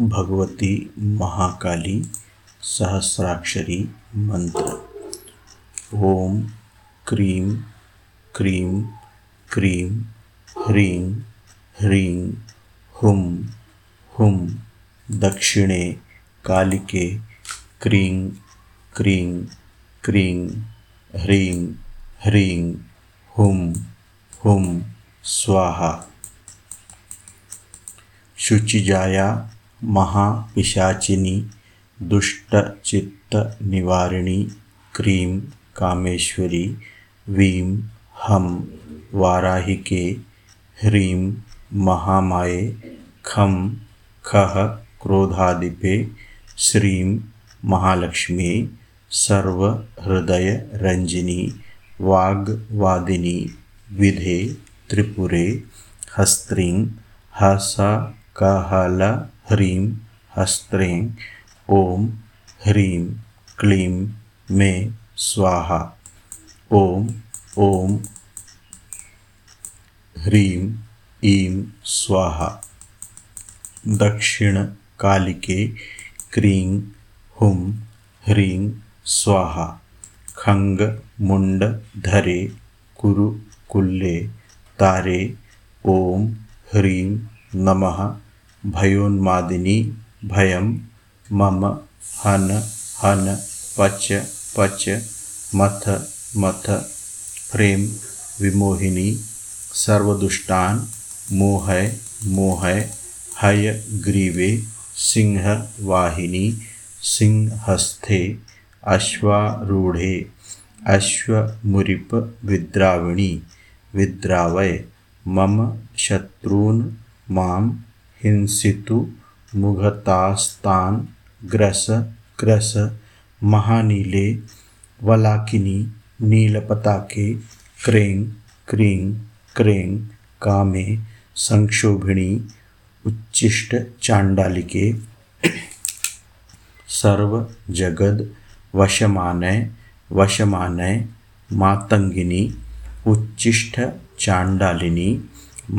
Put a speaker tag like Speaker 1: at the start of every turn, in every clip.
Speaker 1: भगवती महाकाली सहस्राक्षरी मंत्र। ओम क्रीं क्रीं क्रीं, ह्रीं ह्रीं, हुं हुं, दक्षिणे कालिके क्रीं क्रीं क्रीं, ह्रीं ह्रीं, हुं हुं, स्वाहा। शुचिजाया महापिशाचिनी दुष्टचित्त निवारिणी क्रीं कामेश्वरी वीं हम वाराहिके ह्रीं महामाये खं खः क्रोधादिपे श्रीं महालक्ष्मी सर्वहृदयरञ्जिनी वाग्वादिनी, विधे त्रिपुरे, हस्त्रीं हस कहल ह्रीं हस्त्रें, ॐ ह्रीं क्लीं मे स्वाहा। ॐ ॐ ह्रीं ईं स्वाहा। दक्षिणकालिके क्रीं हुं ह्रीं स्वाहा। खङ्गमुण्डधरे कुरुकुल्ले तारे, ॐ ह्रीं नमः। भयोन्मादिनी भयं मम हन हन पच पच मथ मथ प्रेम विमोहिनी सर्वदुष्टान् मोहय मोहय हय ग्रीवे सिंहवाहिनी सिंहस्थे अश्वारूढे अश्वमुरिप विद्राविणी विद्रावय मम शत्रून् माँ हिंसितु मुघतास्तान् ग्रस ग्रस महानीले वलाकिनी नीलपताके क्रें क्रीं क्रें कामे संक्षोभिणी उच्चिष्ट चांडालिके सर्व जगद वशमानय वशमानय मातंगिनी उच्चिष्ट चांडालिनी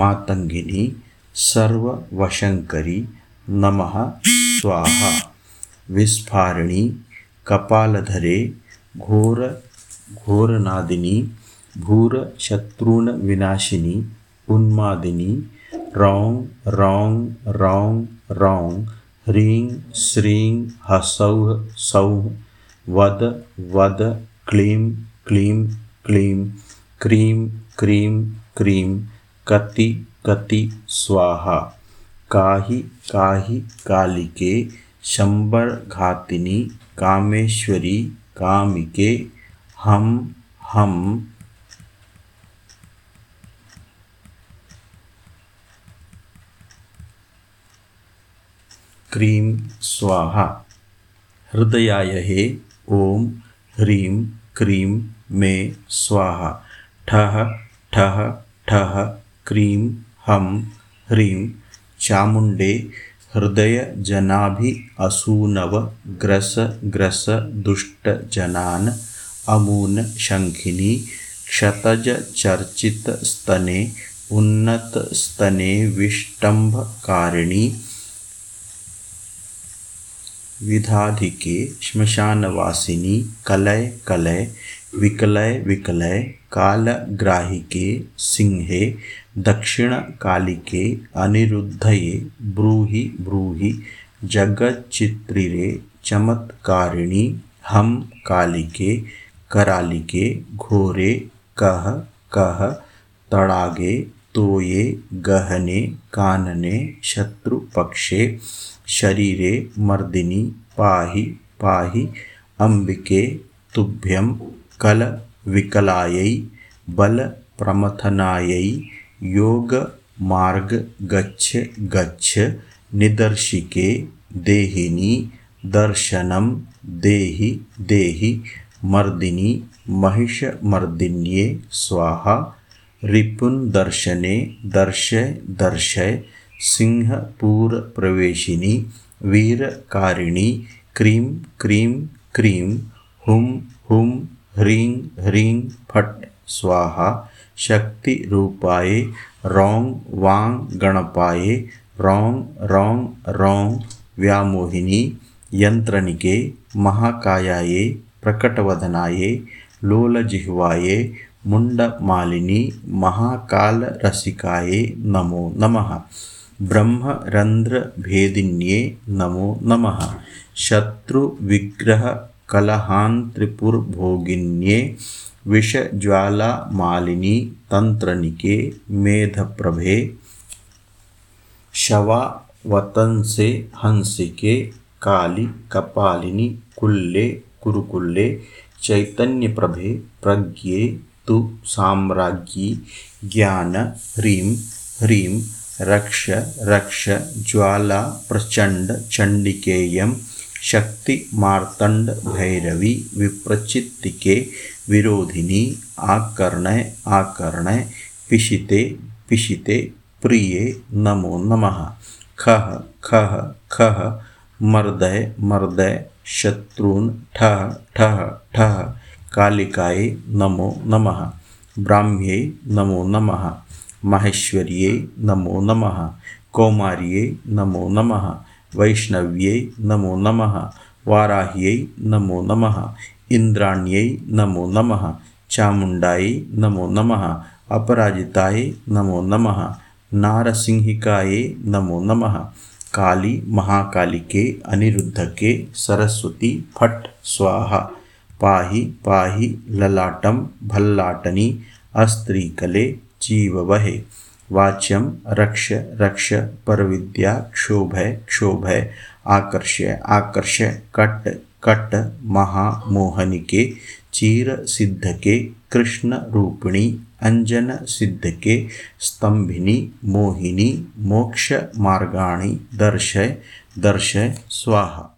Speaker 1: मातंगिनी सर्ववशंकरी नमः स्वाहा। विस्फारिणी, कपालधरे, घोर, घोरनादिनी भूर शत्रुन विनाशिनी, उन्मादिनी, रौं रौं रौं रौं, ह्रीं, श्रीं, हसौः, सौः, वद वद, क्लीं क्लीं क्लीं, क्रीं क्रीं क्रीं, कति कति स्वाहा। काहि काहि कालिके शंबरघातिनी कामेश्वरी कामिके हम हम। क्रीं स्वाहा। हृदयाय हे ओम ह्रीं क्रीं मे स्वाहा। ठः ठः ठः क्रीं हम ह्रीं चामुण्डे हृदय जनाभि असूनव ग्रस ग्रस दुष्ट जनान अमून शंखिनी क्षतज चर्चित स्तने उन्नत स्तने विष्टंभकारिणी विधाधिके श्मशानवासिनी कलय कलय विकलय विकलय कालग्राहिके सिंहे दक्षिणकालिके अनिरुद्धये ब्रूहि ब्रूहि जगच्चित्रिरे चमत्कारिणि हम कालिके करालिके घोरे कह कह तड़ागे तोये गहने कानने शत्रुपक्षे शरीरे मर्दिनी पाहि पाहि अम्बिके तुभ्यं कल विकलायै बल प्रमथनायै योग मार्ग गच्छ गच्छ निदर्शिके देहिनी दर्शनम देहि देहि मर्दिनी महिषमर्दिन्ये स्वाहा रिपुन दर्शने दर्शय दर्शय सिंहपूर प्रवेशिनी वीरकारिणी क्रीं क्रीं क्रीं हुं हुं ह्रीं ह्रीं फट् स्वाहा शक्ति रूपाये, रौं वां गणपाये, रौं रौं रौं व्यामोहिनी, यंत्रनिके, महाकायाये, प्रकटवदनाये, लोलजिह्वाये, मुण्डमालिनी, महाकालरसिकाये नमो नमः। ब्रह्मरन्ध्रभेदिन्ये नमो नमः। शत्रुविग्रहकलहान्त्रिपुरभोगिन्ये विषज्वालामालिनी तन्त्रनिके मेधप्रभे शवावतंसे हंसिके काली कपालिनी कुल्ले कुरुकुल्ले चैतन्यप्रभे प्रज्ञे तु साम्राज्ञी ज्ञान ह्रीं ह्रीं रक्ष रक्ष ज्वाला प्रचण्ड चण्डिकेयं शक्ति मार्तण्ड भैरवी विप्रचित्तिके विरोधिनी आकर्णय आकर्णय पिशिते पिशिते प्रिये नमो नमः। खः खः खः मर्दय मर्दय, शत्रून् ठः ठः ठः कालिकायै नमो नमः। ब्राह्म्यै नमो नमः। माहेश्वर्यै नमो नमः। कौमार्यै नमो नमः। वैष्णव्यै नमो नमः, वाराह्यै नमो नमः, इन्द्राण्यै नमो नमः, चामुण्डायै नमो नमः, अपराजिताय नमो नमः, नारसिंहिकायै नमो नमः, काली महाकाली के अनिरुद्ध के सरस्वती फट स्वाहा, पाहि पाहि ललाटम भल्लाटनी, अस्त्रीकले जीववहे। वाच्यम रक्ष रक्ष, परविद्या क्षोभय क्षोभय आकर्ष्य आकर्ष्य, कट कट महामोहनिके चीर सिद्ध के कृष्ण रूपिणी, अंजन सिद्ध के स्तंभिनी, मोहिनी, मोक्ष मार्गाणी, दर्शय दर्शय, स्वाहा।